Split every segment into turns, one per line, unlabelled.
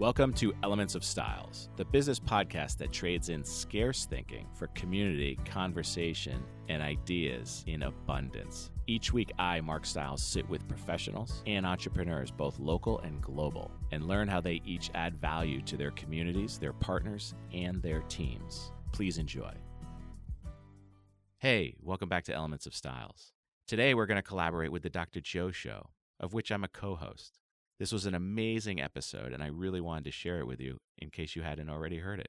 Welcome to Elements of Styles, the business podcast that trades in scarce thinking for community, conversation, and ideas in abundance. Each week, I, Mark Styles, sit with professionals and entrepreneurs, both local and global, and learn how they each add value to their communities, their partners, and their teams. Please enjoy. Hey, welcome back to Elements of Styles. Today, we're going to collaborate with the Dr. Joe Show, of which I'm a co host. This was an amazing episode, and I really wanted to share it with you in case you hadn't already heard it.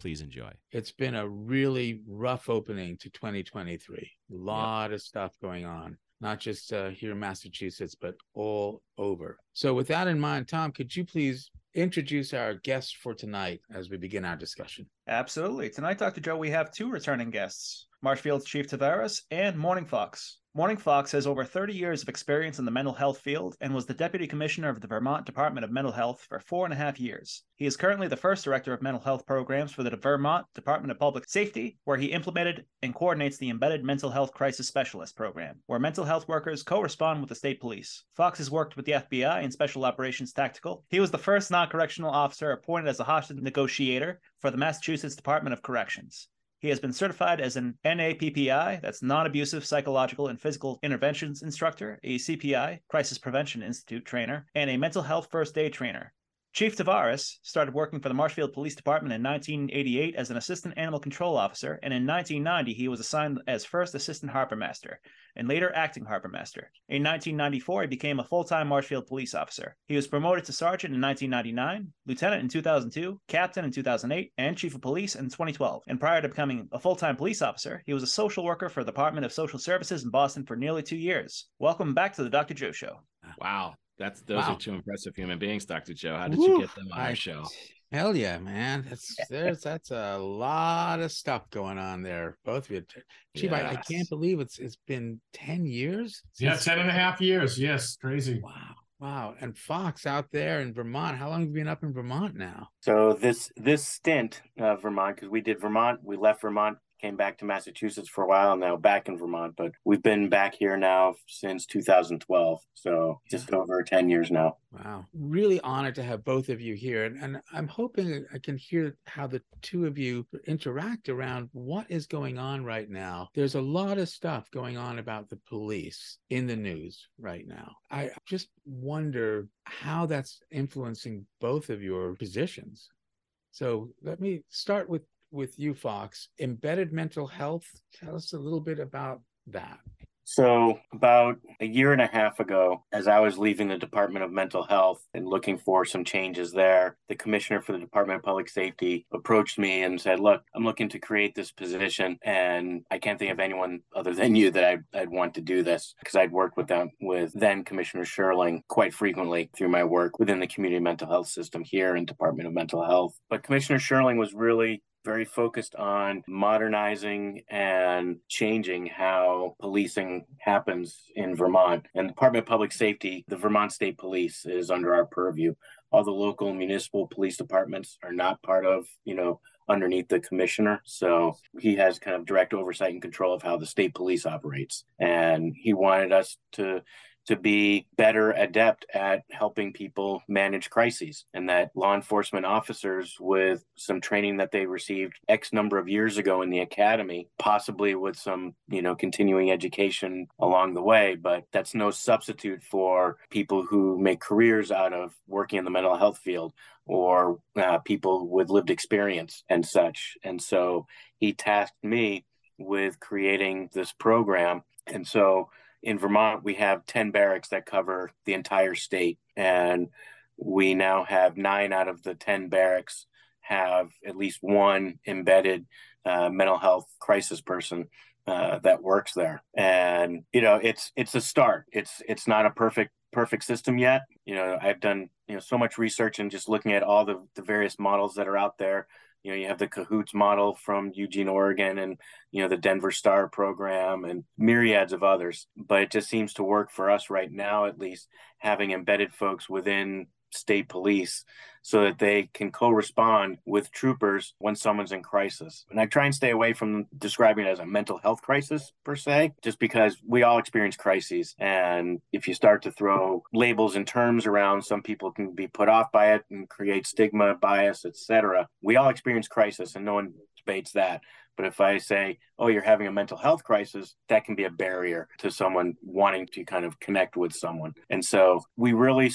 Please enjoy.
It's been a really rough opening to 2023. A lot yep. of stuff going on, not just uh, here in Massachusetts, but all over. So, with that in mind, Tom, could you please introduce our guest for tonight as we begin our discussion?
Absolutely. Tonight, Dr. Joe, we have two returning guests Marshfield's Chief Tavares and Mourning Fox. Mourning Fox has over 30 years of experience in the mental health field and was the Deputy Commissioner of the Vermont Department of Mental Health for four and a half years. He is currently the first Director of Mental Health Programs for the Vermont Department of Public Safety, where he implemented and coordinates the Embedded Mental Health Crisis Specialist Program, where mental health workers co respond with the state police. Fox has worked with the FBI in Special Operations Tactical. He was the first non correctional officer appointed as a hostage negotiator for the Massachusetts Department of Corrections. He has been certified as an NAPPI, that's non abusive psychological and physical interventions instructor, a CPI, Crisis Prevention Institute trainer, and a mental health first aid trainer. Chief Tavares started working for the Marshfield Police Department in 1988 as an assistant animal control officer, and in 1990 he was assigned as first assistant harbor master and later acting harbor master. In 1994 he became a full-time Marshfield police officer. He was promoted to sergeant in 1999, lieutenant in 2002, captain in 2008, and chief of police in 2012. And prior to becoming a full-time police officer, he was a social worker for the Department of Social Services in Boston for nearly two years. Welcome back to the Dr. Joe Show.
Wow. That's those wow. are two impressive human beings, Dr. Joe. How did Woo, you get them on our show?
Hell yeah, man. That's there's that's a lot of stuff going on there. Both of you. Chief, yes. I, I, can't believe it's it's been 10 years.
Yeah, 10 and a half years. Yes, crazy.
Wow. Wow. And Fox out there in Vermont, how long have you been up in Vermont now?
So this this stint of Vermont, because we did Vermont, we left Vermont came back to Massachusetts for a while and now, back in Vermont, but we've been back here now since 2012. So just over 10 years now.
Wow. Really honored to have both of you here. And, and I'm hoping I can hear how the two of you interact around what is going on right now. There's a lot of stuff going on about the police in the news right now. I just wonder how that's influencing both of your positions. So let me start with with you, Fox. Embedded mental health. Tell us a little bit about that.
So, about a year and a half ago, as I was leaving the Department of Mental Health and looking for some changes there, the commissioner for the Department of Public Safety approached me and said, Look, I'm looking to create this position, and I can't think of anyone other than you that I'd, I'd want to do this because I'd worked with them, with then Commissioner Schirling quite frequently through my work within the community mental health system here in Department of Mental Health. But Commissioner Schirling was really very focused on modernizing and changing how policing happens in Vermont. And the Department of Public Safety, the Vermont State Police is under our purview. All the local municipal police departments are not part of, you know, underneath the commissioner. So he has kind of direct oversight and control of how the state police operates. And he wanted us to to be better adept at helping people manage crises and that law enforcement officers with some training that they received x number of years ago in the academy possibly with some you know continuing education along the way. But that's no substitute for people who make careers out of working in the mental health field or uh, people with lived experience and such. And so he tasked me with creating this program. And so in Vermont, we have 10 barracks that cover the entire state. And we now have nine out of the 10 barracks have at least one embedded uh, mental health crisis person uh, that works there. And, you know, it's, it's a start. It's, it's not a perfect, perfect system yet. You know, I've done, you know, so much research and just looking at all the, the various models that are out there you know you have the cahoots model from eugene oregon and you know the denver star program and myriads of others but it just seems to work for us right now at least having embedded folks within state police so that they can co-respond with troopers when someone's in crisis. And I try and stay away from describing it as a mental health crisis per se, just because we all experience crises. And if you start to throw labels and terms around, some people can be put off by it and create stigma, bias, etc. We all experience crisis and no one debates that. But if I say, oh, you're having a mental health crisis, that can be a barrier to someone wanting to kind of connect with someone. And so we really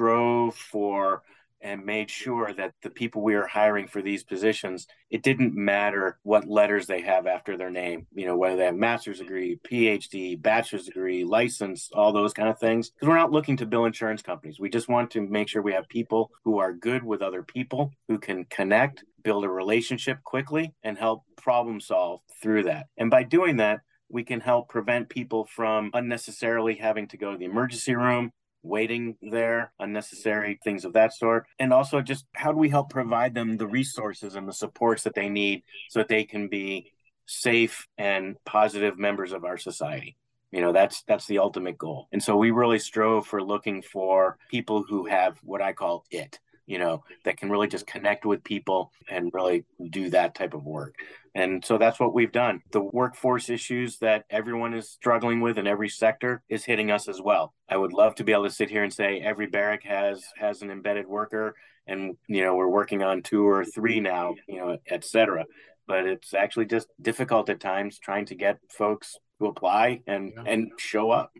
strove for and made sure that the people we are hiring for these positions, it didn't matter what letters they have after their name, you know, whether they have master's degree, PhD, bachelor's degree, license, all those kind of things. Because we're not looking to bill insurance companies. We just want to make sure we have people who are good with other people, who can connect, build a relationship quickly, and help problem solve through that. And by doing that, we can help prevent people from unnecessarily having to go to the emergency room waiting there, unnecessary things of that sort. And also, just how do we help provide them the resources and the supports that they need so that they can be safe and positive members of our society? You know, that's that's the ultimate goal. And so we really strove for looking for people who have what I call it you know, that can really just connect with people and really do that type of work. And so that's what we've done. The workforce issues that everyone is struggling with in every sector is hitting us as well. I would love to be able to sit here and say every barrack has has an embedded worker and you know we're working on two or three now, you know, et cetera. But it's actually just difficult at times trying to get folks to apply and yeah. and show up.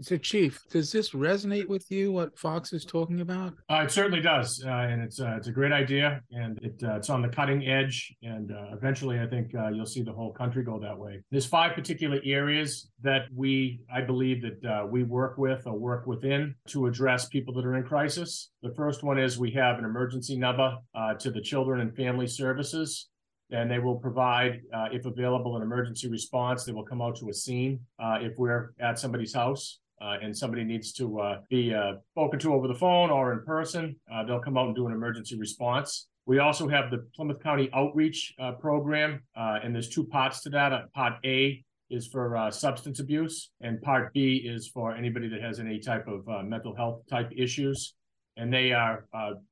So, Chief, does this resonate with you? What Fox is talking about?
Uh, it certainly does, uh, and it's uh, it's a great idea, and it uh, it's on the cutting edge, and uh, eventually, I think uh, you'll see the whole country go that way. There's five particular areas that we, I believe, that we work with or work within to address people that are in crisis. The first one is we have an emergency number to the Children and Family Services and they will provide, uh, if available, an emergency response. They will come out to a scene uh, if we're at somebody's house. Uh, and somebody needs to uh, be uh, spoken to over the phone or in person, uh, they'll come out and do an emergency response. We also have the Plymouth County Outreach Program, and there's two parts to that. part A is for substance abuse, and part B is for anybody that has any type of mental health type issues. And they are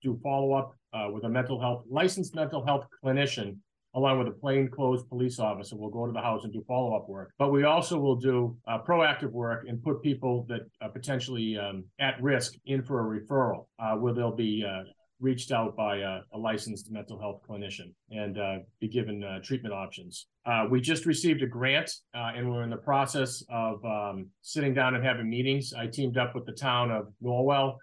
do follow up with a mental health licensed mental health clinician along with a plainclothes police officer. We'll go to the house and do follow up work. But we also will do uh, proactive work and put people that are potentially um, at risk in for a referral, uh, where they'll be uh, reached out by a, a, licensed mental health clinician and uh, be given uh, treatment options. We just received a grant and we're in the process of um, sitting down and having meetings. I teamed up with the town of Norwell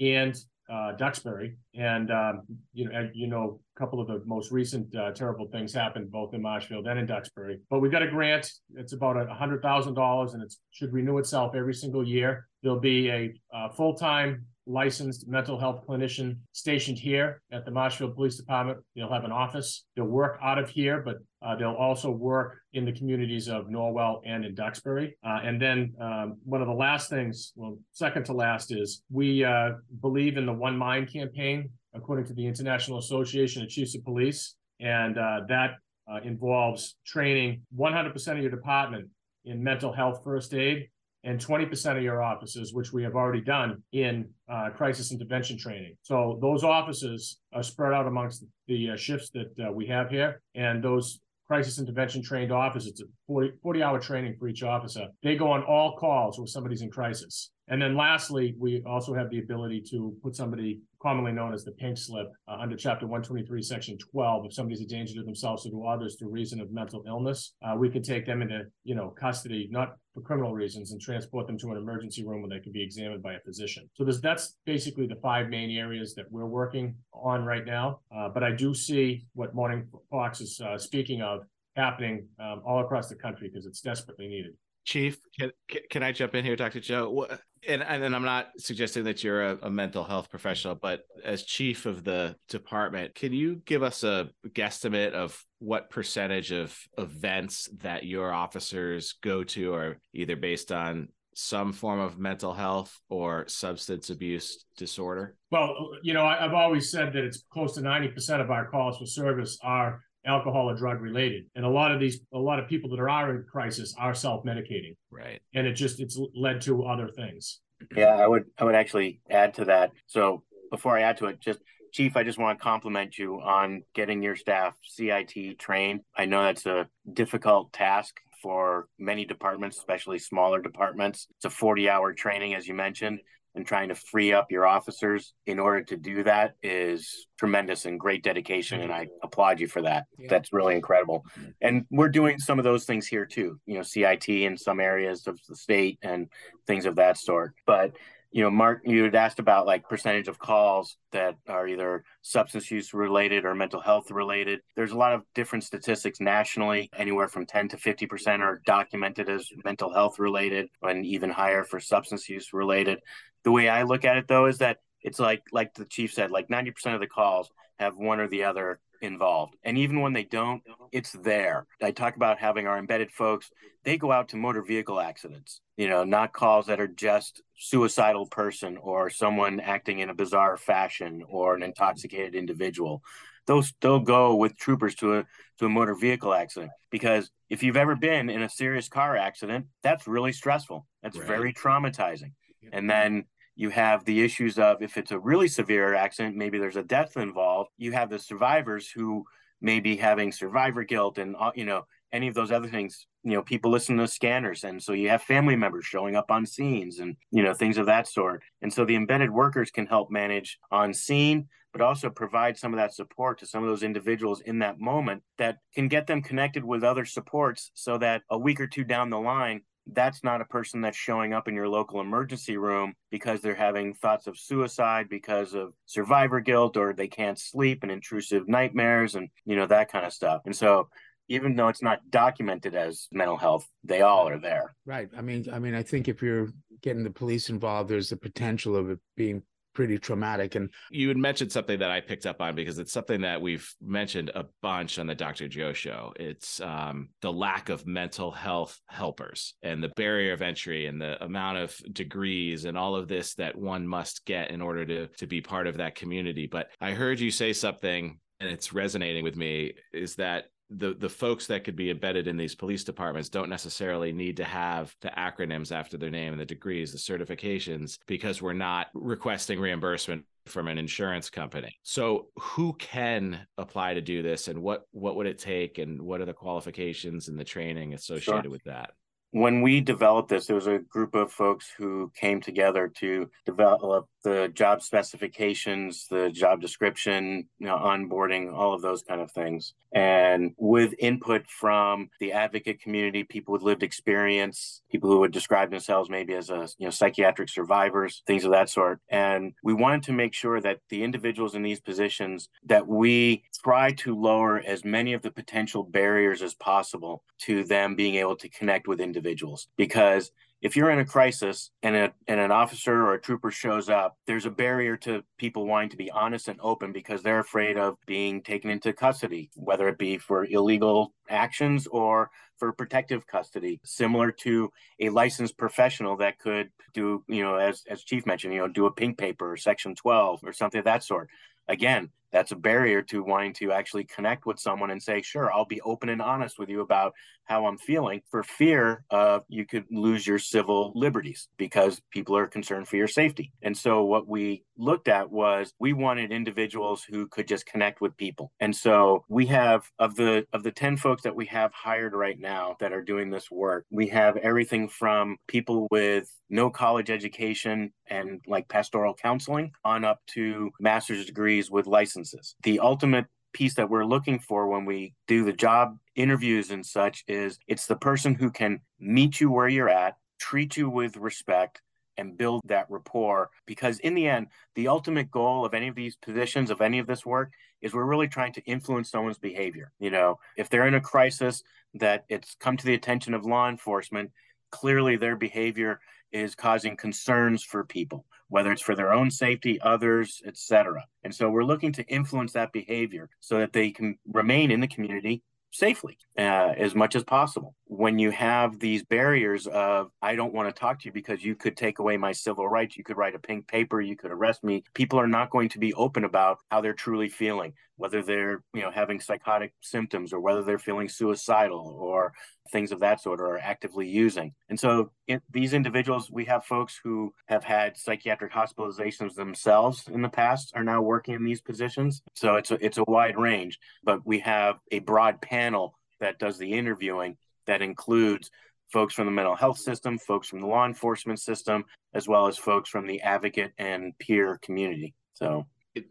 and uh, Duxbury, and um, you know, you know, a couple of the most recent uh, terrible things happened both in Marshfield and in Duxbury. But we've got a grant. It's about a hundred thousand dollars, and it should renew itself every single year. There'll be a, a full-time licensed mental health clinician stationed here at the Marshfield Police Department. They'll have an office. They'll work out of here, but uh, they'll also work in the communities of Norwell and in Duxbury. Uh, and then um, one of the last things, well, second to last, is we uh, believe in the One Mind campaign, according to the International Association of Chiefs of Police. And uh, that uh, involves training 100% of your department in mental health first aid and 20% of your offices, which we have already done in uh, crisis intervention training. So those offices are spread out amongst the uh, shifts that uh, we have here, and those crisis intervention trained officers, it's a 40, 40 hour training for each officer. They go on all calls when somebody's in crisis. And then lastly, we also have the ability to put somebody commonly known as the pink slip uh, under chapter 123 section 12 if somebody's a danger to themselves or to others through reason of mental illness uh, we can take them into you know custody not for criminal reasons and transport them to an emergency room where they can be examined by a physician. So there's that's basically the five main areas that we're working on right now. Uh, but i do see what mourning fox is uh, speaking of happening um, all across the country because it's desperately needed
Chief, can, can I jump in here, Dr. Joe? And, and I'm not suggesting that you're a, a, mental health professional, but as chief of the department, can you give us a guesstimate of what percentage of events that your officers go to are either based on some form of mental health or substance abuse disorder?
Well, you know, I, have always said that it's close to 90% of our calls for service are alcohol or drug related. And a lot of these a lot of people that are in crisis are self-medicating.
Right.
And it just it's led to other things.
Yeah i would i would actually add to that. So before I add to it, just Chief, I just want to compliment you on getting your staff CIT trained. I know that's a difficult task for many departments, especially smaller departments. It's a 40 hour training, as you mentioned, and trying to free up your officers in order to do that is tremendous and great dedication. And I mm-hmm. applaud you for that. Yeah. That's really incredible. Mm-hmm. And we're doing some of those things here too, you know, CIT in some areas of the state and things of that sort. But you know, Mark, you had asked about like percentage of calls that are either substance use related or mental health related. There's a lot of different statistics nationally. Anywhere from 10 to 50% are documented as mental health related, and even higher for substance use related. The way I look at it, though, is that it's like like the chief said, like 90% of the calls have one or the other involved. And even when they don't, it's there. I talk about having our embedded folks, they go out to motor vehicle accidents, you know, not calls that are just suicidal person or someone acting in a bizarre fashion or an intoxicated individual. Those they'll go with troopers to a to a motor vehicle accident because if you've ever been in a serious car accident, that's really stressful. That's right. very traumatizing. And then you have the issues of if it's a really severe accident, maybe there's a death involved. You have the survivors who may be having survivor guilt and uh, you know any of those other things. You know, people listen to scanners, and so you have family members showing up on scenes, and you know things of that sort. And so the embedded workers can help manage on scene, but also provide some of that support to some of those individuals in that moment that can get them connected with other supports, so that a week or two down the line that's not a person that's showing up in your local emergency room because they're having thoughts of suicide because of survivor guilt or they can't sleep and intrusive nightmares and you know that kind of stuff. And so even though it's not documented as mental health they all are there.
Right. I mean i mean i think if you're getting the police involved there's the potential of it being pretty traumatic. And
you had mentioned something that I picked up on because it's something that we've mentioned a bunch on the Dr. Joe show. It's um, the lack of mental health helpers and the barrier of entry and the amount of degrees and all of this that one must get in order to to be part of that community. But I heard you say something and it's resonating with me is that the the folks that could be embedded in these police departments don't necessarily need to have the acronyms after their name and the degrees, the certifications, because we're not requesting reimbursement from an insurance company. So who can apply to do this and what what would it take and what are the qualifications and the training associated sure. with that?
when we developed this, there was a group of folks who came together to develop the job specifications, the job description, you know, onboarding, all of those kind of things. And with input from the advocate community, people with lived experience, people who would describe themselves maybe as a you know psychiatric survivors, things of that sort. And we wanted to make sure that the individuals in these positions that we try to lower as many of the potential barriers as possible to them being able to connect with individuals because if you're in a crisis and, a, and an officer or a trooper shows up, there's a barrier to people wanting to be honest and open because they're afraid of being taken into custody, whether it be for illegal actions or for protective custody, similar to a licensed professional that could do, you know, as, as Chief mentioned, you know, do a pink paper or Section 12 or something of that sort. Again, that's a barrier to wanting to actually connect with someone and say, sure, I'll be open and honest with you about how I'm feeling for fear of you could lose your civil liberties because people are concerned for your safety. And so what we looked at was we wanted individuals who could just connect with people. And so we have of the of the 10 folks that we have hired right now that are doing this work, we have everything from people with no college education and like pastoral counseling on up to master's degrees with licenses. The ultimate piece that we're looking for when we do the job interviews and such is it's the person who can meet you where you're at, treat you with respect, and build that rapport. Because in the end, the ultimate goal of any of these positions, of any of this work, is we're really trying to influence someone's behavior. You know, if they're in a crisis that it's come to the attention of law enforcement, clearly their behavior is causing concerns for people whether it's for their own safety others etc and so we're looking to influence that behavior so that they can remain in the community safely uh, as much as possible when you have these barriers of I don't want to talk to you because you could take away my civil rights, you could write a pink paper, you could arrest me, people are not going to be open about how they're truly feeling, whether they're, you know, having psychotic symptoms or whether they're feeling suicidal or things of that sort or are actively using. And so these individuals, we have folks who have had psychiatric hospitalizations themselves in the past are now working in these positions. So it's a, it's a wide range, but we have a broad panel that does the interviewing that includes folks from the mental health system, folks from the law enforcement system, as well as folks from the advocate and peer community. So,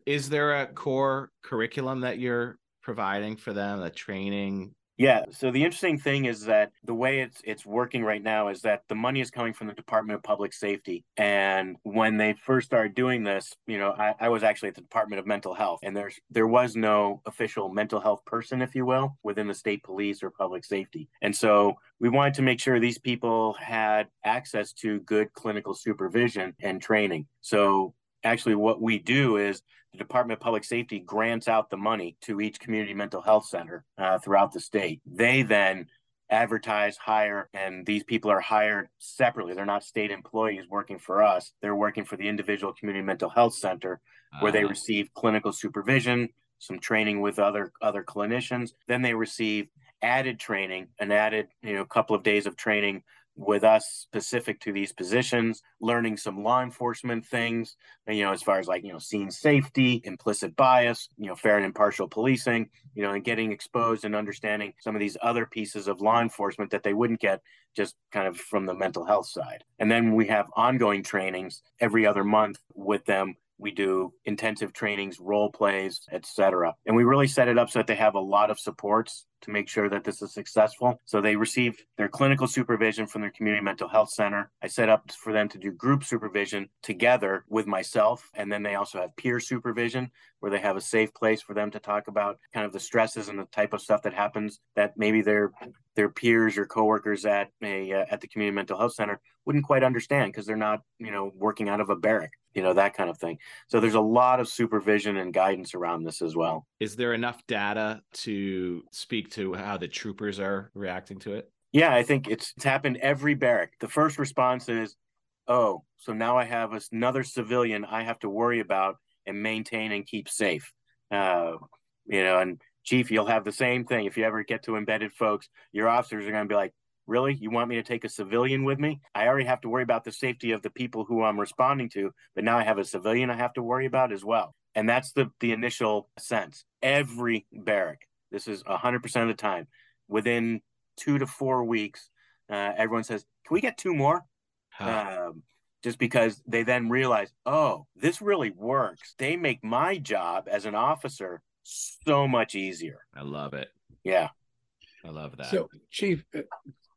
is there a core curriculum that you're providing for them, a training
yeah. So the interesting thing is that the way it's it's working right now is that the money is coming from the Department of Public Safety. And when they first started doing this, you know, I, I was actually at the Department of Mental Health, and there's there was no official mental health person, if you will, within the state police or public safety. And so we wanted to make sure these people had access to good clinical supervision and training. So actually what we do is the Department of Public Safety grants out the money to each community mental health center uh, throughout the state. They then advertise, hire, and these people are hired separately. They're not state employees working for us. They're working for the individual community mental health center where they ah. receive clinical supervision, some training with other other clinicians. Then they receive added training, an added, you know, couple of days of training with us specific to these positions, learning some law enforcement things, you know, as far as like, you know, scene safety, implicit bias, you know, fair and impartial policing, you know, and getting exposed and understanding some of these other pieces of law enforcement that they wouldn't get just kind of from the mental health side. And then we have ongoing trainings every other month with them we do intensive trainings role plays etc and we really set it up so that they have a lot of supports to make sure that this is successful. So they receive their clinical supervision from their community mental health center. I set up for them to do group supervision together with myself. And then they also have peer supervision where they have a safe place for them to talk about kind of the stresses and the type of stuff that happens that maybe their their peers or coworkers at a uh, at the community mental health center wouldn't quite understand because they're not you know working out of a barrack you know that kind of thing. So there's a lot of supervision and guidance around this as well.
Is there enough data to speak to how the troopers are reacting to it
yeah i think it's, it's happened every barrack the first response is oh so now i have another civilian i have to worry about and maintain and keep safe uh, you know and chief you'll have the same thing if you ever get to embedded folks your officers are going to be like Really? You want me to take a civilian with me? I already have to worry about the safety of the people who I'm responding to, but now I have a civilian I have to worry about as well. And that's the, the initial sense. Every barrack, this is 100% of the time, within two to four weeks, uh, everyone says, Can we get two more? Huh. Um, just because they then realize, oh, this really works. They make my job as an officer so much easier.
I love it.
Yeah.
I love that.
So, Chief, uh,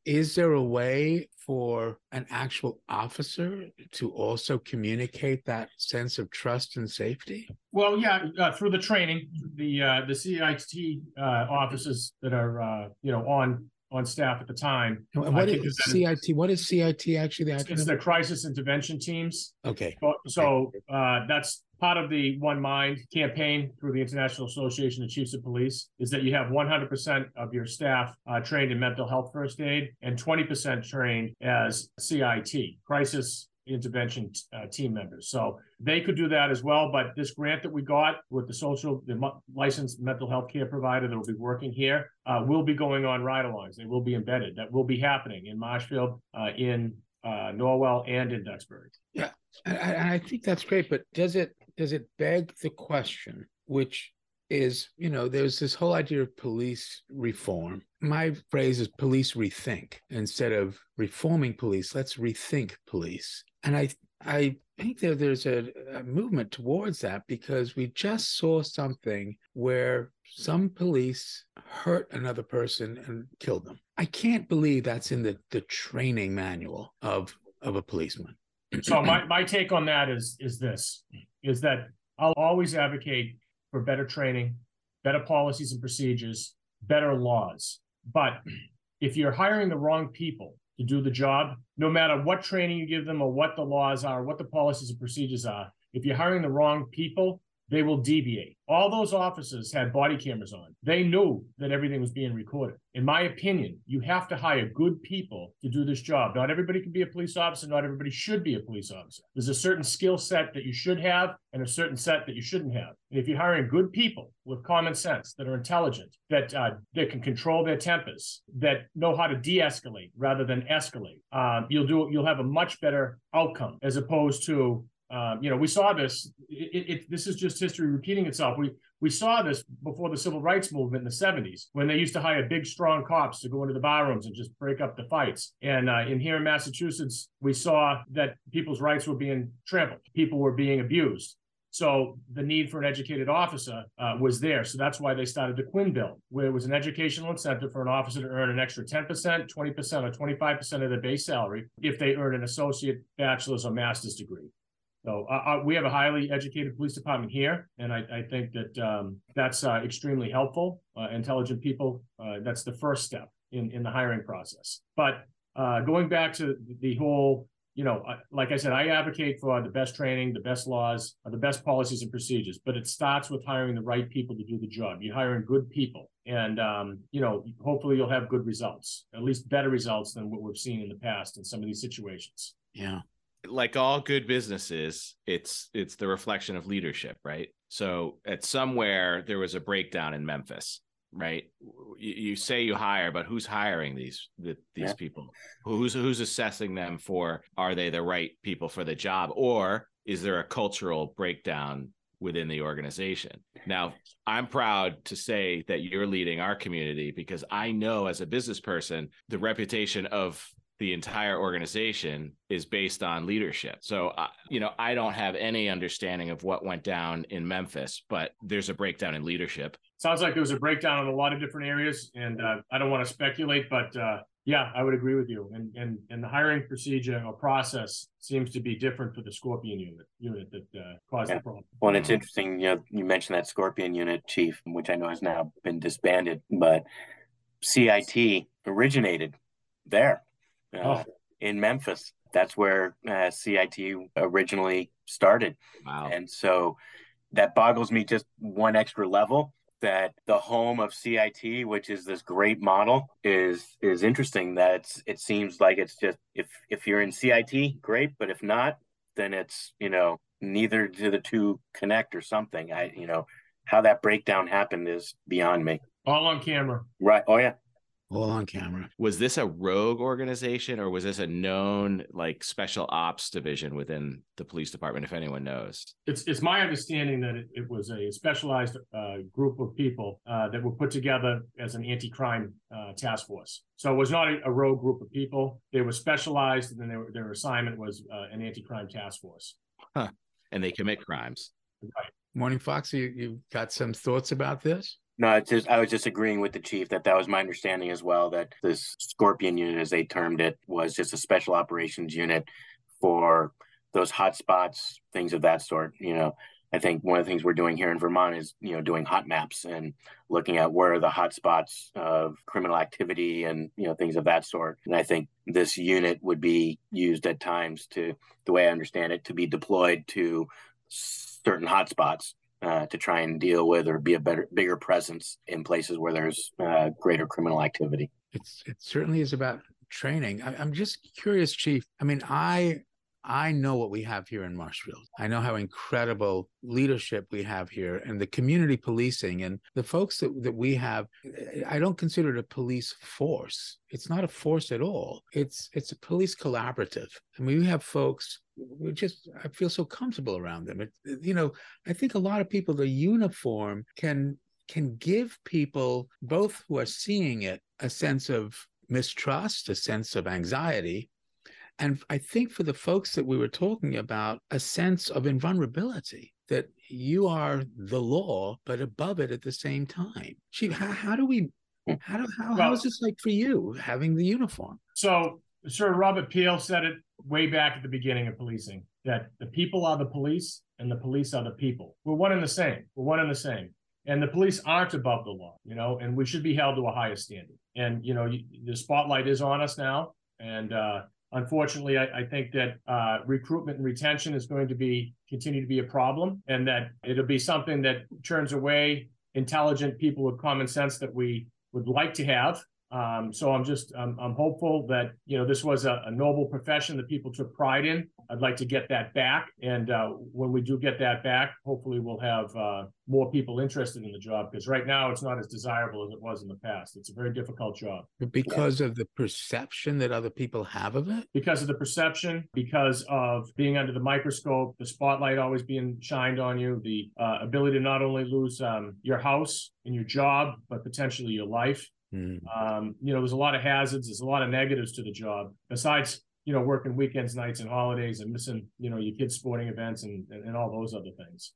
is there a way for an actual officer to also communicate that sense of trust and safety?
Well, yeah, uh, through the training, the uh, the CIT uh, officers that are uh, you know on on staff at the time.
What is CIT? What is CIT actually?
The it's the crisis intervention teams.
Okay.
So, so uh, that's part of the One Mind campaign through the International Association of Chiefs of Police is that you have 100% of your staff uh, trained in mental health first aid and 20% trained as CIT, crisis intervention uh, team members. So they could do that as well. But this grant that we got with the social, the licensed mental health care provider that will be working here, uh, will be going on ride-alongs. They will be embedded. That will be happening in Marshfield, uh, in uh, Norwell, and in Duxbury.
Yeah, I, I think that's great. But does it does it beg the question, which is, you know, there's this whole idea of police reform. My phrase is police rethink. Instead of reforming police, let's rethink police. And I I think that there's a, a, movement towards that because we just saw something where some police hurt another person and killed them. I can't believe that's in the, the training manual of of a policeman.
so my, my take on that is is this is that I'll always advocate for better training, better policies and procedures, better laws. But if you're hiring the wrong people to do the job, no matter what training you give them or what the laws are, what the policies and procedures are, if you're hiring the wrong people, they will deviate. All those officers had body cameras on. They knew that everything was being recorded. In my opinion, you have to hire good people to do this job. Not everybody can be a police officer. Not everybody should be a police officer. There's a certain skill set that you should have and a certain set that you shouldn't have. And if you're hiring good people with common sense that are intelligent, that uh, that can control their tempers, that know how to de-escalate rather than escalate, um, you'll do you'll have a much better outcome as opposed to um, you know, we saw this. It, it, this is just history repeating itself. We we saw this before the civil rights movement in the 70s when they used to hire big, strong cops to go into the barrooms and just break up the fights. And uh, in here in Massachusetts, we saw that people's rights were being trampled, people were being abused. So the need for an educated officer uh, was there. So that's why they started the Quinn Bill, where it was an educational incentive for an officer to earn an extra 10%, 20%, or 25% of their base salary if they earn an associate, bachelor's, or master's degree. So uh, uh, we have a highly educated police department here, and I, I think that um, that's uh, extremely helpful. Uh, intelligent people, uh, that's the first step in, in the hiring process. But uh, going back to the whole, you know, like I said, I advocate for the best training, the best laws, the best policies and procedures, but it starts with hiring the right people to do the job. You're hiring good people, and um, you know, hopefully you'll have good results, at least better results than what we've seen in the past in some of these situations.
Yeah
like all good businesses, it's it's the reflection of leadership, right? So at somewhere there was a breakdown in Memphis, right? You, you say you hire, but who's hiring these the, these yeah. people? Who's who's assessing them for are they the right people for the job, or is there a cultural breakdown within the organization. Now, I'm proud to say that you're leading our community because I know as a business person, the reputation of the entire organization is based on leadership. So, uh, you know, I don't have any understanding of what went down in Memphis, but there's a breakdown in leadership.
Sounds like there was a breakdown in a lot of different areas, and uh, I don't want to speculate, but uh, yeah, I would agree with you. And and and the hiring procedure or process seems to be different for the Scorpion unit unit that uh, caused yeah. the problem.
Well, and it's interesting. You know, you mentioned that Scorpion unit chief, which I know has now been disbanded, but CIT originated there uh, oh. in Memphis. That's where uh, CIT originally started.
Wow.
And so that boggles me just one extra level that the home of CIT, which is this great model, is is interesting. That it seems like it's just if if you're in CIT, great, but if not, then it's you know neither do the two connect or something. I you know how that breakdown happened is beyond me.
All on camera.
Right. Oh yeah
all on camera.
Was this a rogue organization or was this a known like special ops division within the police department? If anyone knows,
it's it's my understanding that it, it was a specialized uh, group of people uh, that were put together as an anti-crime uh, task force. So it was not a, a, rogue group of people. They were specialized, and then they were, their assignment was uh, an anti-crime task force.
Huh. And they commit crimes.
Right. Morning, Fox. You you got some thoughts about this?
No, it's just I was just agreeing with the chief that that was my understanding as well. That this Scorpion unit, as they termed it, was just a special operations unit for those hot spots, things of that sort. You know, I think one of the things we're doing here in Vermont is you know doing hot maps and looking at where are the hot spots of criminal activity and you know things of that sort. And I think this unit would be used at times to, the way I understand it, to be deployed to certain hotspots uh, to try and deal with or be a better, bigger presence in places where there's uh, greater criminal activity.
It's it certainly is about training. I, I'm just curious, Chief. I mean, I I know what we have here in Marshfield. I know how incredible leadership we have here and the community policing and the folks that, that we have. Eh, I don't consider it a police force. It's not a force at all. It's it's a police collaborative. I mean, we have folks we just I feel so comfortable around them. It, you know, I think a lot of people the uniform can can give people both who are seeing it a sense of mistrust, a sense of anxiety, and I think for the folks that we were talking about, a sense of invulnerability that you are the law, but above it at the same time. Chief, how, how do we, how, do, how, well, how is this like for you having the uniform?
So, Sir Robert Peel said it way back at the beginning of policing that the people are the police and the police are the people. We're one and the same. We're one and the same. And the police aren't above the law, you know, and we should be held to a higher standard. And, you know, the spotlight is on us now. And, uh, unfortunately, I, I think that uh, recruitment and retention is going to be continue to be a problem, and that it'll be something that turns away intelligent people with common sense that we would like to have um, so I'm just I'm, I'm hopeful that you know this was a, a, noble profession that people took pride in. I'd like to get that back, and uh, when we do get that back, hopefully we'll have uh, more people interested in the job because right now it's not as desirable as it was in the past. It's a very difficult job
because yeah. of the perception that other people have of it.
Because of the perception, because of being under the microscope, the spotlight always being shined on you, the uh, ability to not only lose um, your house and your job, but potentially your life. Mm. Um, you know, there's a lot of hazards. There's a lot of negatives to the job. Besides, you know, working weekends, nights, and holidays, and missing, you know, your kids' sporting events and and, and all those other things.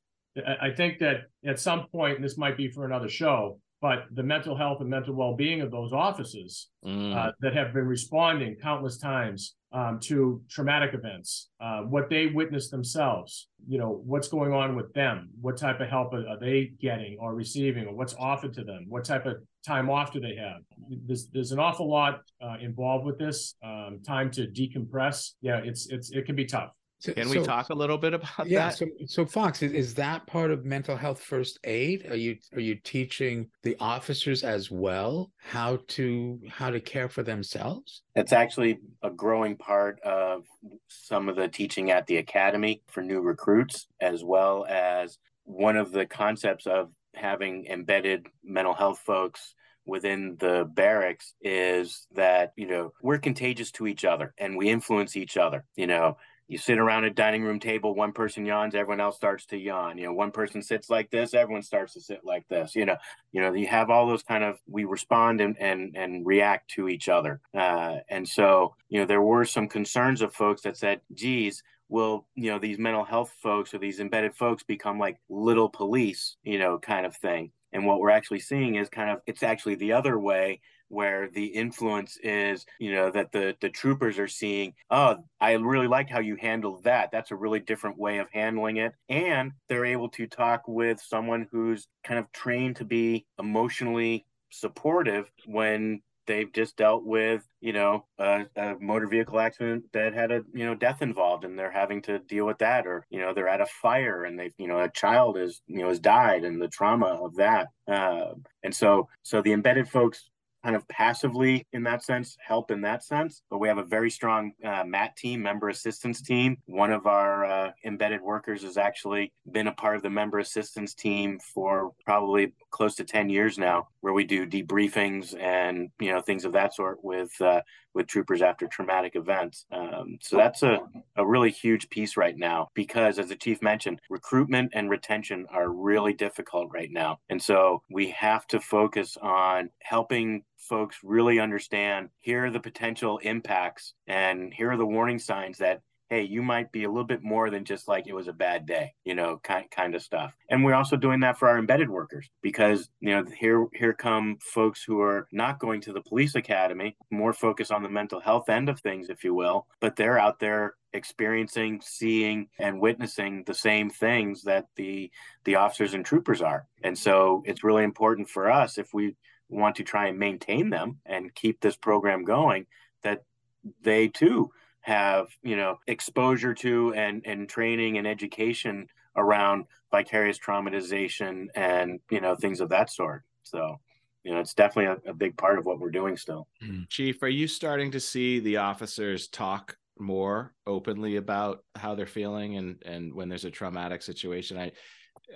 I think that at some point, and this might be for another show, but the mental health and mental well-being of those offices mm. uh, that have been responding countless times um, to traumatic events, uh, what they witness themselves, you know, what's going on with them, what type of help are, are, they getting or receiving, or what's offered to them, what type of time off do they have? There's there's an awful lot uh, involved with this. Um, time to decompress. Yeah, it's it's it can be tough.
So, Can we so, talk a little bit about
yeah,
that?
So, so Fox, is, is that part of mental health first aid? Are you are you teaching the officers as well how to how to care for themselves?
That's actually a growing part of some of the teaching at the academy for new recruits, as well as one of the concepts of having embedded mental health folks within the barracks is that you know we're contagious to each other and we influence each other you know you sit around a dining room table one person yawns everyone else starts to yawn. You know one person sits like this everyone starts to sit like this. You know you know you have all those kind of we respond and and, and react to each other. Uh, and so you know there were some concerns of folks that said geez will you know these mental health folks or these embedded folks become like little police you know kind of thing? And what we're actually seeing is kind of it's actually the other way where the influence is, you know, that the the troopers are seeing, oh, I really like how you handled that. That's a really different way of handling it. And they're able to talk with someone who's kind of trained to be emotionally supportive when they've just dealt with you know a, a, motor vehicle accident that had a you know death involved and they're having to deal with that or you know they're at a fire and they've you know a child is you know has died and the trauma of that uh, and so so the embedded folks kind of passively in that sense, help in that sense. But we have a very strong uh, MAT team, member assistance team. One of our uh, embedded workers has actually been a part of the member assistance team for probably close to 10 years now, where we do debriefings and, you know, things of that sort with uh, with troopers after traumatic events. Um, so that's a, a really huge piece right now because, as the chief mentioned, recruitment and retention are really difficult right now. And so we have to focus on helping folks really understand here are the potential impacts and here are the warning signs that hey, you might be a little bit more than just like it was a bad day, you know, kind kind of stuff. And we're also doing that for our embedded workers because you know here here come folks who are not going to the police academy, more focused on the mental health end of things, if you will, but they're out there experiencing seeing and witnessing the same things that the the officers and troopers are and so it's really important for us if we want to try and maintain them and keep this program going that they too have you know exposure to and and training and education around vicarious traumatization and you know things of that sort. So you know it's definitely a, a big part of what we're doing still.
Mm. chief are you starting to see the officers talk more openly about how they're feeling and and when there's a traumatic situation? I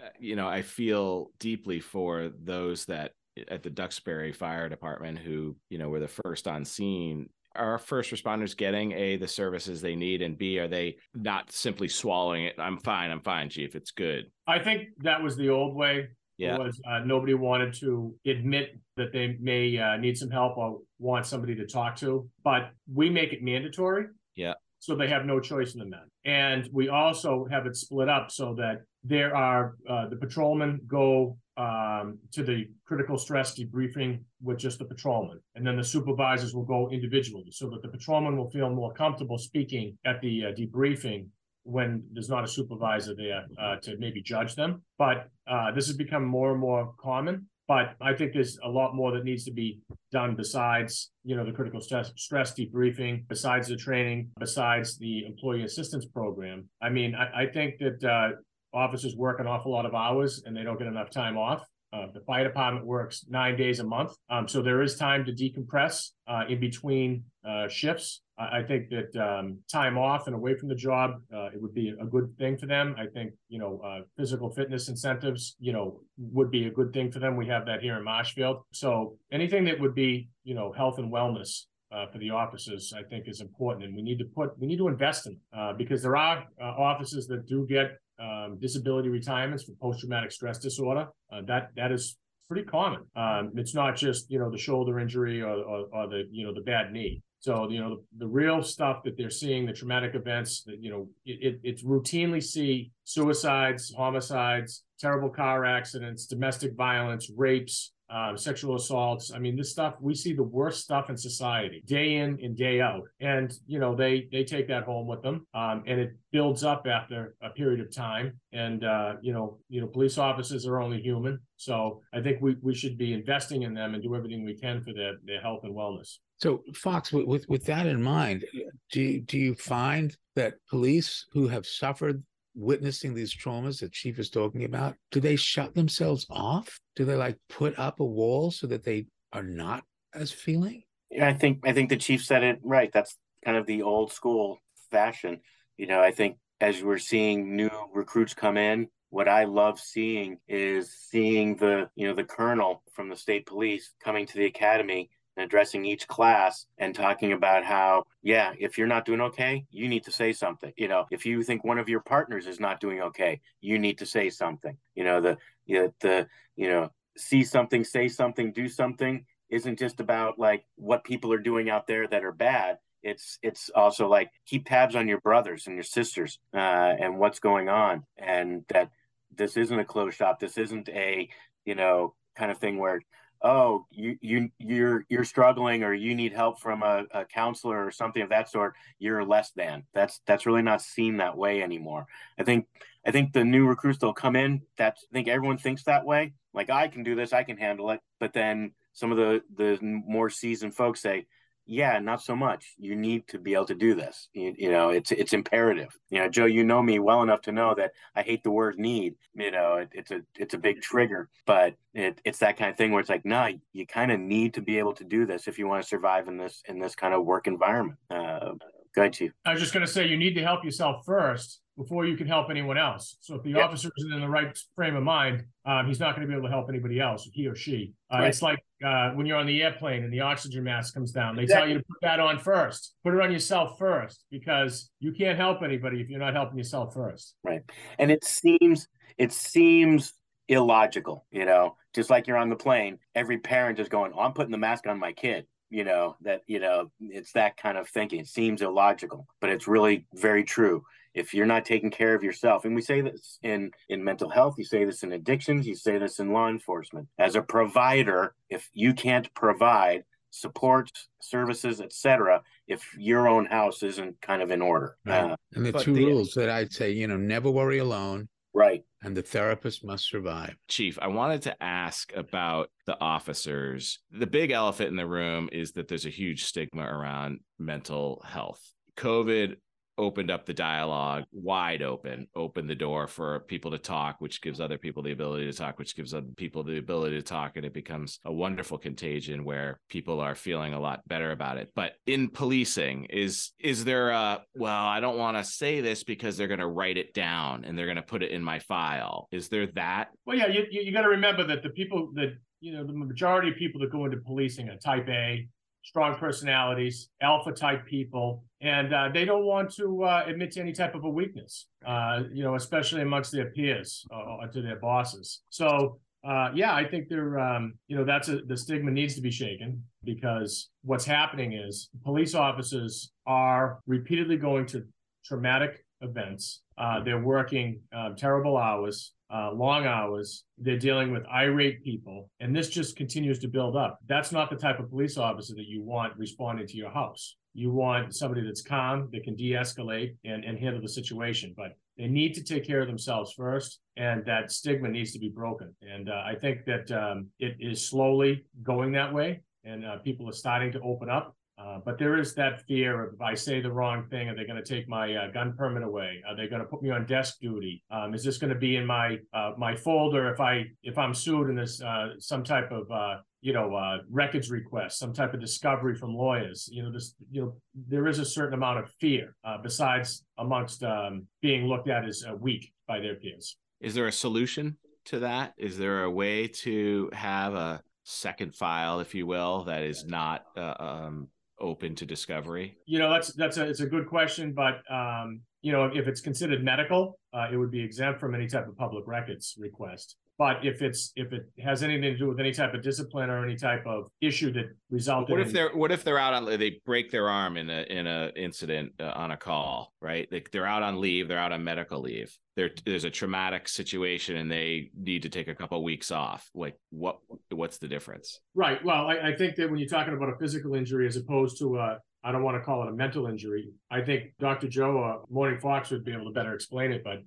uh, you know i feel deeply for those that at the duxbury fire department who you know were the first on scene are first responders getting a the services they need and b are they not simply swallowing it i'm fine i'm fine chief it's good.
I think that was the old way yeah. was uh, nobody wanted to admit that they may uh, need some help or want somebody to talk to but we make it mandatory.
Yeah.
So they have no choice in the men and we also have it split up so that there are uh, the patrolmen go um, to the critical stress debriefing with just the patrolman. And then the supervisors will go individually so that the patrolman will feel more comfortable speaking at the uh, debriefing when there's not a supervisor there uh, to maybe judge them. But uh, this has become more and more common. but I think there's a lot more that needs to be done besides, you know, the critical stress, stress debriefing, besides the training, besides the employee assistance program. I mean, I, I think that uh, officers work an awful lot of hours and they don't get enough time off. Uh, the fire department works nine days a month, um, so there is time to decompress uh, in between uh, shifts. I, I, think that um, time off and away from the job, uh, it would be a good thing for them. I think you know uh, physical fitness incentives, you know, would be a good thing for them. We have that here in Marshfield. So anything that would be you know health and wellness uh, for the officers, I think is important, and we need to put we need to invest in uh, because there are uh, officers that do get um, disability retirements for post traumatic stress disorder. Uh, that that is pretty common. Um, it's not just you know the shoulder injury or, or, or the you know the bad knee. So you know the, the, real stuff that they're seeing, the traumatic events that you know it, it, it's routinely see suicides, homicides, terrible car accidents, domestic violence, rapes, um, sexual assaults. I mean, this stuff we see the worst stuff in society day in and day out, and you know they they take that home with them, um, and it builds up after a period of time. And uh, you know, you know, police officers are only human, so I think we we should be investing in them and do everything we can for their their health and wellness.
So, Fox, with with that in mind, do do you find that police who have suffered witnessing these traumas that Chief is talking about, do they shut themselves off? Do they like put up a wall so that they are not as feeling?
Yeah, I think I think the Chief said it right. That's kind of the old school fashion. You know, I think as we're seeing new recruits come in, what I love seeing is seeing the, you know, the colonel from the state police coming to the academy and addressing each class and talking about how, yeah, if you're not doing okay, you need to say something. You know, if you think one of your partners is not doing okay, you need to say something. You know, the you know, the you know, see something, say something, do something isn't just about like what people are doing out there that are bad. It's it's also like keep tabs on your brothers and your sisters uh, and what's going on, and that this isn't a closed shop. This isn't a you know kind of thing where oh you you you're you're struggling or you need help from a, a, counselor or something of that sort you're less than. That's that's really not seen that way anymore. I think i think the new recruits they'll come in that's i think everyone thinks that way. Like i can do this i can handle it. But then some of the the more seasoned folks say yeah not so much. You need to be able to do this. You, you, know it's it's imperative. You know joe you know me well enough to know that i hate the word need. You know it, it's a it's a big trigger but it, it's that kind of thing where it's like no you kind of need to be able to do this if you want to survive in this in this kind of work environment. Uh go ahead chief.
I was just going to say you need to help yourself first before you can help anyone else. So if the yep. officer isn't in the right frame of mind, um, he's not going to be able to help anybody else, he or she. Uh, right. It's like uh, when you're on the airplane and the oxygen mask comes down. They exactly. tell you to put that on first. Put it on yourself first because you can't help anybody if you're not helping yourself first.
Right. And it seems it seems illogical, you know, just like you're on the plane, every parent is going, oh, I'm putting the mask on my kid you know that you know it's that kind of thinking it seems illogical but it's really very true if you're not taking care of yourself and we say this in in mental health you say this in addictions you say this in law enforcement as a provider if you can't provide support services etc if your own house isn't kind of in order
right. uh, and the two the, rules that i'd say you know never worry alone
right
and the therapist must survive.
Chief, I wanted to ask about the officers. The big elephant in the room is that there's a huge stigma around mental health. COVID opened up the dialogue wide open, opened the door for people to talk, which gives other people the ability to talk, which gives other people the ability to talk. And it becomes a wonderful contagion where people are feeling a lot better about it. But in policing, is is there a well, I don't want to say this because they're gonna write it down and they're gonna put it in my file. Is there that?
Well, yeah, you, you got to remember that the people that you know the majority of people that go into policing are type A strong personalities, alpha type people, and uh, they don't want to uh, admit to any type of a weakness, uh, you know, especially amongst their peers or, to their bosses. So, uh, yeah, I think they're, um, you know, that's a, the stigma needs to be shaken because what's happening is police officers are repeatedly going to traumatic events. Uh, they're working um, terrible hours uh, long hours. They're dealing with irate people, and this just continues to build up. That's not the type of police officer that you want responding to your house. You want somebody that's calm, that can de-escalate and, and handle the situation. But They need to take care of themselves first, and that stigma needs to be broken. And uh, I think that um, it is slowly going that way, and uh, people are starting to open up. Uh, but there is that fear of if I say the wrong thing, are they going to take my uh, gun permit away? Are they going to put me on desk duty? Um, is this going to be in my uh, my folder if I if I'm sued and there's uh, some type of uh, you know uh, records requests, some type of discovery from lawyers? You know, this you know there is a certain amount of fear besides amongst um, being looked at as weak by their peers.
Is there a solution to that? Is there a way to have a second file, if you will, that is not um, open to discovery?
You know, that's that's a it's a good question, but um, you know, if it's considered medical, uh, it would be exempt from any type of public records request. But if it's if it has anything to do with any type of discipline or any type of issue that resulted,
what if
in,
they're what if they're out on they break their arm in a in a incident uh, on a call, right? Like they're out on leave, they're out on medical leave. There, there's a traumatic situation and they need to take a couple of weeks off. Like what what's the difference?
Right. Well, I, I think that when you're talking about a physical injury as opposed to a I don't want to call it a mental injury. I think Dr. Joe uh, Mourning Fox would be able to better explain it, but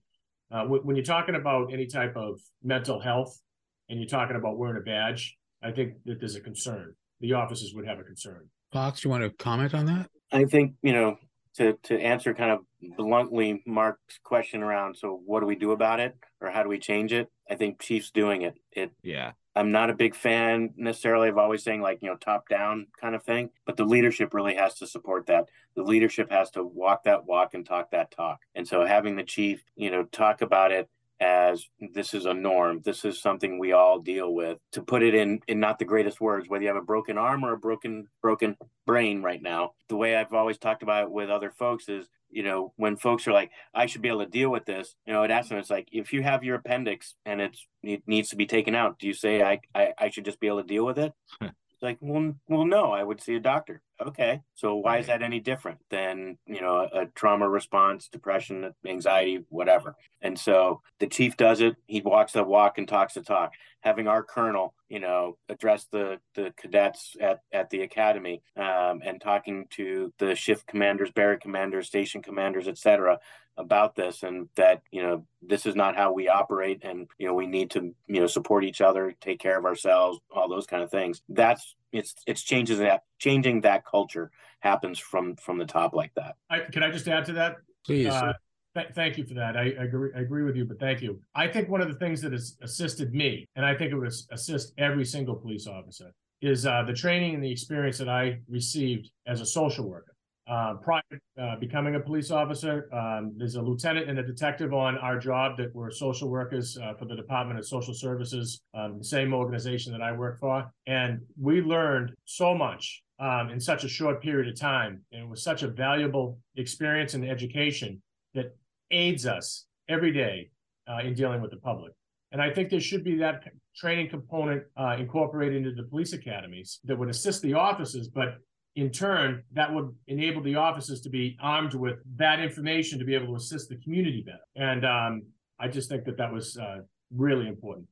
uh, when you're talking about any type of mental health and you're talking about wearing a badge, I think that there's a concern. The officers would have a concern.
Fox, do you want to comment on that?
I think, you know, to, to answer kind of bluntly Mark's question around, so what do we do about it or how do we change it? I think Chief's doing it. It
yeah.
I'm not a big fan necessarily of always saying like, you know, top down kind of thing, but the leadership really has to support that. The leadership has to walk that walk and talk that talk. And so having the chief, you know, talk about it as this is a norm this is something we all deal with to put it in in not the greatest words whether you have a broken arm or a broken broken brain right now the way i've always talked about it with other folks is you know when folks are like i should be able to deal with this you know it asks them it's like if you have your appendix and it's it needs to be taken out do you say i i, I should just be able to deal with it? It's like well well no i would see a doctor Okay. So why is that any different than, you know, a, trauma response, depression, anxiety, whatever? And so the chief does it. He walks the walk and talks the talk. Having our colonel, you know, address the the cadets at, at the academy um, and talking to the shift commanders, barrack commanders, station commanders, et cetera, about this and that, you know, this is not how we operate and, you know, we need to, you know, support each other, take care of ourselves, all those kind of things. That's it's it's changes that changing that culture happens from from the top like that.
I, can I just add to that?
Please. Uh,
th- thank you for that. I, I, agree. I agree with you, but thank you. I think one of the things that has assisted me, and I think it would assist every single police officer, is uh, the training and the experience that I received as a social worker. Uh, prior uh, becoming a police officer, um, there's a lieutenant and a detective on our job that were social workers uh, for the Department of Social Services, um, the same organization that I work for. And we learned so much um, in such a short period of time. And it was such a valuable experience and education that aids us every day uh, in dealing with the public. And I think there should be that training component uh, incorporated into the police academies that would assist the officers, but in turn, that would enable the officers to be armed with that information to be able to assist the community better. And um, I just think that that was uh, really important.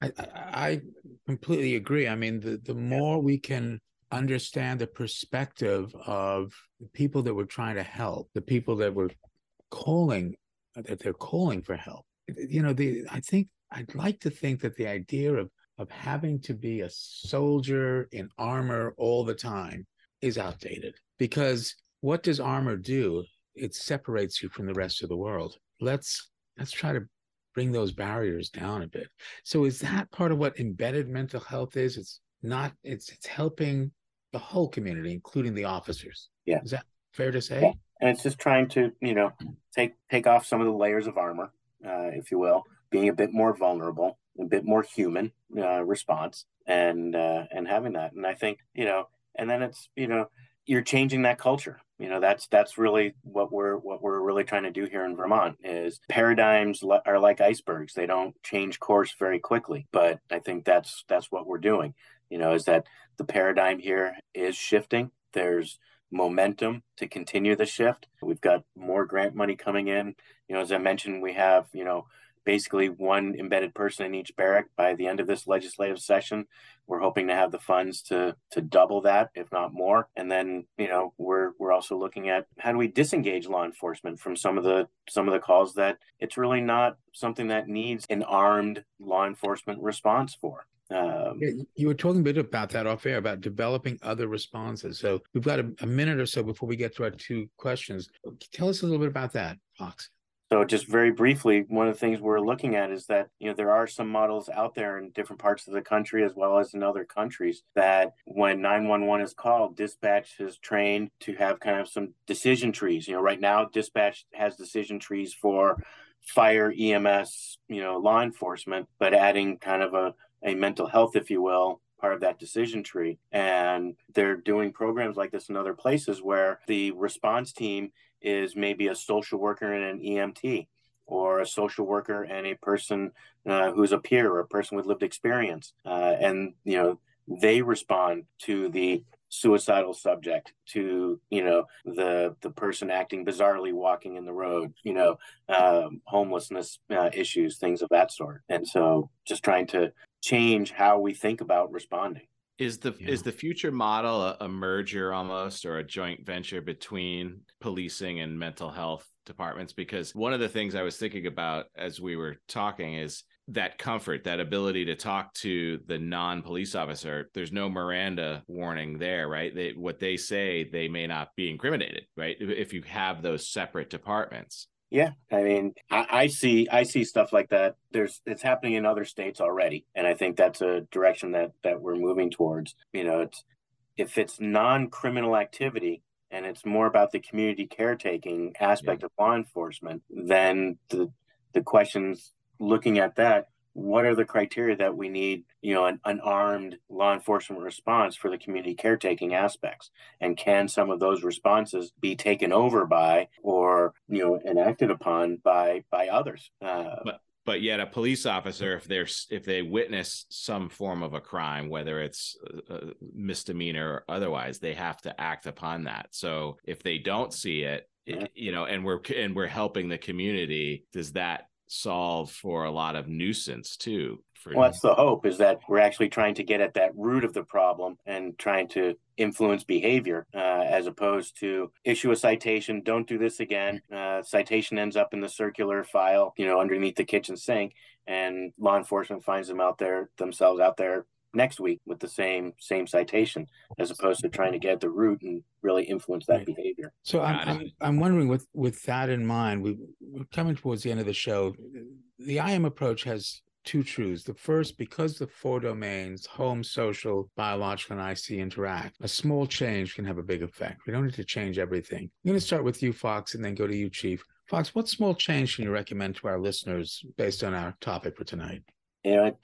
I, I, completely agree. I mean, the, the more we can understand the perspective of the people that we're trying to help, the people that we're calling, that they're calling for help. You know, the I think I'd like to think that the idea of of having to be a soldier in armor all the time is outdated because what does armor do? It separates you from the rest of the world. Let's let's try to bring those barriers down a bit. So is that part of what embedded mental health is? It's not it's it's helping the whole community, including the officers.
Yeah.
Is that fair to say?
Yeah. And it's just trying to, you know, take take off some of the layers of armor, uh, if you will, being a bit more vulnerable, a bit more human uh, response, and uh, and having that. And I think, you know, and then it's you know you're changing that culture. You know that's that's really what we're what we're really trying to do here in vermont is paradigms are like icebergs. They don't change course very quickly but i think that's that's what we're doing. You know is that the paradigm here is shifting. There's momentum to continue the shift. We've got more grant money coming in. You know as i mentioned we have you know basically one embedded person in each barrack by the end of this legislative session. We're hoping to have the funds to to double that, if not more. And then, you know, we're we're also looking at how do we disengage law enforcement from some of the some of the calls that it's really not something that needs an armed law enforcement response for.
Um, you were talking a bit about that off air about developing other responses. So we've got a, a, minute or so before we get to our two questions. Tell us a little bit about that, Fox.
So just very briefly, one of the things we're looking at is that you know there are some models out there in different parts of the country as well as in other countries that when 911 is called, dispatch is trained to have kind of some decision trees. You know, right now dispatch has decision trees for fire, EMS, you know, law enforcement, but adding kind of a a mental health, if you will, part of that decision tree. And they're doing programs like this in other places where the response team is maybe a social worker and an EMT or a social worker and a person uh, who's a peer or a person with lived experience. Uh, and, you know, they respond to the suicidal subject to you know the the person acting bizarrely walking in the road you know um, homelessness uh, issues things of that sort and so just trying to change how we think about responding.
Is the yeah. is the future model a, a merger almost or a joint venture between policing and mental health departments? Because one of the things I was thinking about as we were talking is that comfort, that ability to talk to the non-police officer. There's no Miranda warning there, right? They, what they say, they may not be incriminated, right? If you have those separate departments.
Yeah, I mean, I, I, see, I see stuff like that. There's, it's happening in other states already, and I think that's a direction that that we're moving towards. You know, it's if it's non-criminal activity and it's more about the community caretaking aspect yeah. of law enforcement, then the the questions looking at that what are the criteria that we need you know an, an, armed law enforcement response for the community caretaking aspects? And can some of those responses be taken over by or you know enacted upon by by others? Uh,
but but yet a police officer if they're if they witness some form of a crime whether it's a misdemeanor or otherwise they have to act upon that. So if they don't see it you know and we're and we're helping the community does that solve for a lot of nuisance too.
For well, that's the hope is that we're actually trying to get at that root of the problem and trying to influence behavior uh, as opposed to issue a citation, don't do this again. Uh, citation ends up in the circular file, you know, underneath the kitchen sink, and law enforcement finds them out there themselves out there next week with the same same citation as opposed to trying to get the root and really influence that right. behavior.
So I'm, I'm, I'm wondering with with that in mind we, we're coming towards the end of the show. The im approach has two truths. The first because the four domains home social biological and ic interact a small change can have a big effect. We don't need to change everything. I'm going to start with you fox and then go to you chief. Fox what small change can you recommend to our listeners based on our topic for tonight?
You know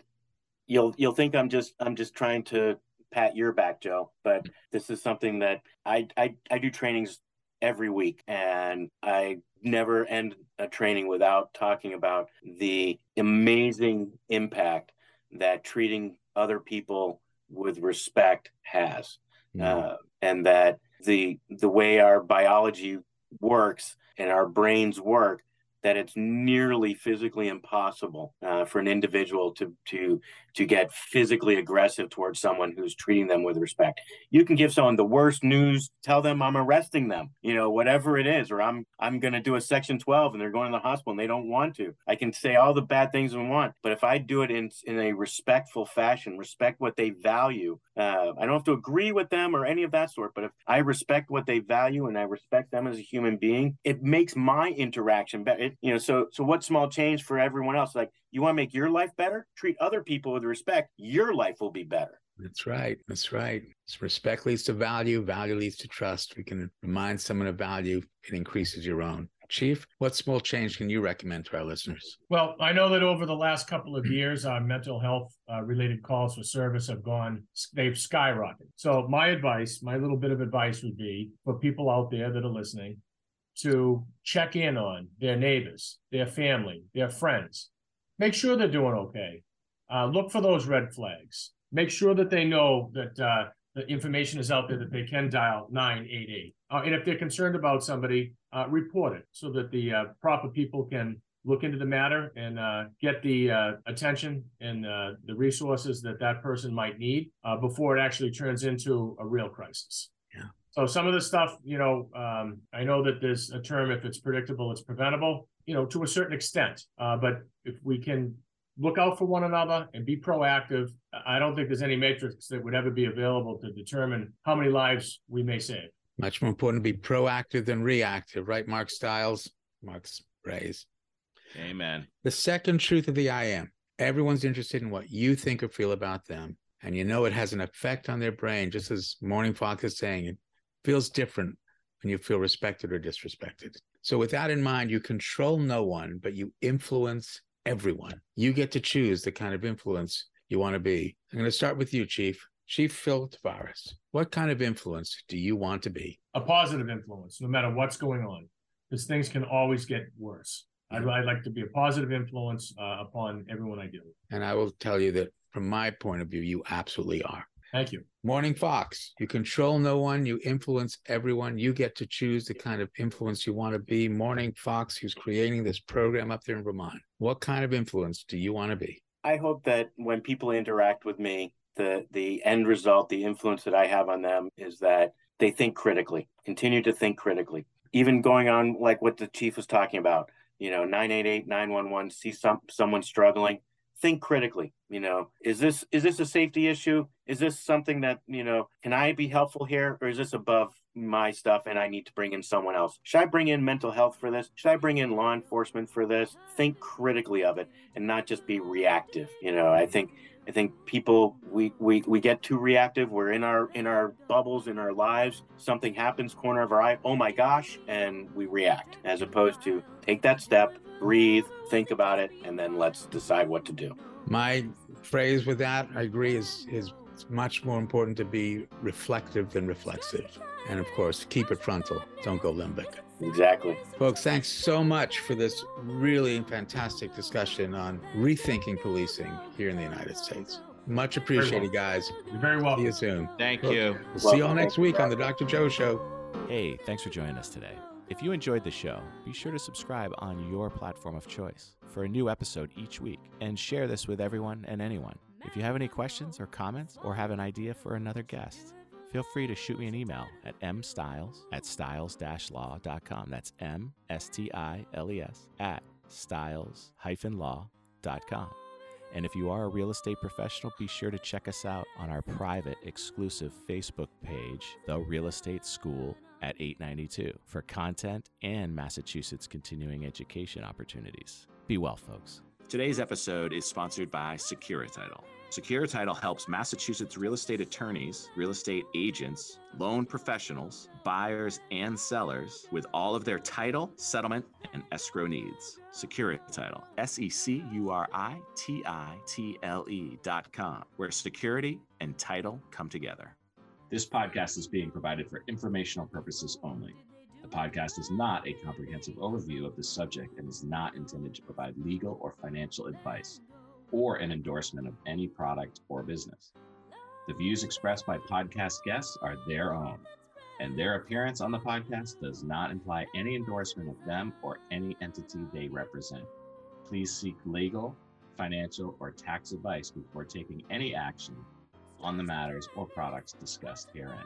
you'll you'll think I'm just I'm just trying to pat your back, Joe, but this is something that I I, I do trainings every week and I never end a training without talking about the amazing impact that treating other people with respect has. Mm-hmm. Uh, and that the the way our biology works and our brains work that it's nearly physically impossible uh, for an individual to to to get physically aggressive towards someone who's treating them with respect. You can give someone the worst news, tell them I'm arresting them, you know, whatever it is, or I'm I'm to do a section 12 and they're going to the hospital and they don't want to. I can say all the bad things I want, but if I do it in in a respectful fashion, respect what they value, uh, I don't have to agree with them or any of that sort, but if I respect what they value and I respect them as a human being, it makes my interaction better. It, you know, so so what small change for everyone else? Like you want to make your life better? Treat other people with respect. Your life will be better.
That's right. That's right. So respect leads to value. Value leads to trust. We can remind someone of value. It increases your own. Chief, what small change can you recommend to our listeners?
Well, I know that over the last couple of years, our mental health uh, related calls for service have gone, they've skyrocketed. So, my advice, my little bit of advice would be for people out there that are listening to check in on their neighbors, their family, their friends. Make sure they're doing okay. Uh, look for those red flags. Make sure that they know that uh, the information is out there that they can dial 988. Uh, and if they're concerned about somebody, uh, report it so that the uh, proper people can look into the matter and uh, get the attention and the resources that that person might need before it actually turns into a real crisis.
Yeah.
So some of the stuff, you know, um, I know that there's a term: if it's predictable, it's preventable. You know, to a certain extent. Uh, but if we can look out for one another and be proactive, I don't think there's any matrix that would ever be available to determine how many lives we may save.
Much more important to be proactive than reactive, right, Mark Stiles? Mark's praise.
Amen.
The second truth of the I am everyone's interested in what you think or feel about them. And you know it has an effect on their brain, just as Mourning Fox is saying, it feels different when you feel respected or disrespected. So, with that in mind, you control no one, but you influence everyone. You get to choose the kind of influence you want to be. I'm going to start with you, Chief. Chief Phil Tavares, what kind of influence do you want to be?
A positive influence, no matter what's going on, because things can always get worse. I'd, I'd like to be a positive influence uh, upon everyone I deal with.
And I will tell you that from my point of view, you absolutely are.
Thank you.
Mourning Fox, you control no one, you influence everyone. You get to choose the kind of influence you want to be. Mourning Fox, who's creating this program up there in Vermont. What kind of influence do you want to be?
I hope that when people interact with me, the the end result, the influence that I have on them is that they think critically, continue to think critically. Even going on like what the chief was talking about, you know 988 911 see some someone struggling think critically you know is this is this a safety issue? Is this something that you know can i be helpful here or is this above my stuff and i need to bring in someone else? Should i bring in mental health for this? Should i bring in law enforcement for this? Think critically of it and not just be reactive you know. I think I think people we, we we get too reactive. We're in our in our bubbles in our lives. Something happens, corner of our eye. Oh my gosh, and we react as opposed to take that step, breathe, think about it, and then let's decide what to do.
My phrase with that, I agree, is is much more important to be reflective than reflexive, and of course, keep it frontal. Don't go limbic.
Exactly.
Folks, thanks so much for this really fantastic discussion on rethinking policing here in the United States. Much appreciated, guys.
You're very welcome.
See you soon.
Thank
Well,
you.
We'll see you all next week on the Dr. Joe Show.
Hey, thanks for joining us today. If you enjoyed the show, be sure to subscribe on your platform of choice for a new episode each week and share this with everyone and anyone. If you have any questions or comments or have an idea for another guest, feel free to shoot me an email at mstiles at stiles-law.com. That's M S T I L E S at stiles-law.com. And if you are a real estate professional, be sure to check us out on our private exclusive Facebook page, The Real Estate School at 892, for content and Massachusetts continuing education opportunities. Be well, folks. Today's episode is sponsored by Securititle. Securititle helps Massachusetts real estate attorneys, real estate agents, loan professionals, buyers, and sellers with all of their title, settlement, and escrow needs. Securititle, S E C U R I T I T L E dot com, where security and title come together. This podcast is being provided for informational purposes only. The podcast is not a comprehensive overview of the subject and is not intended to provide legal or financial advice or an endorsement of any product or business. The views expressed by podcast guests are their own, and their appearance on the podcast does not imply any endorsement of them or any entity they represent. Please seek legal, financial, or tax advice before taking any action on the matters or products discussed herein.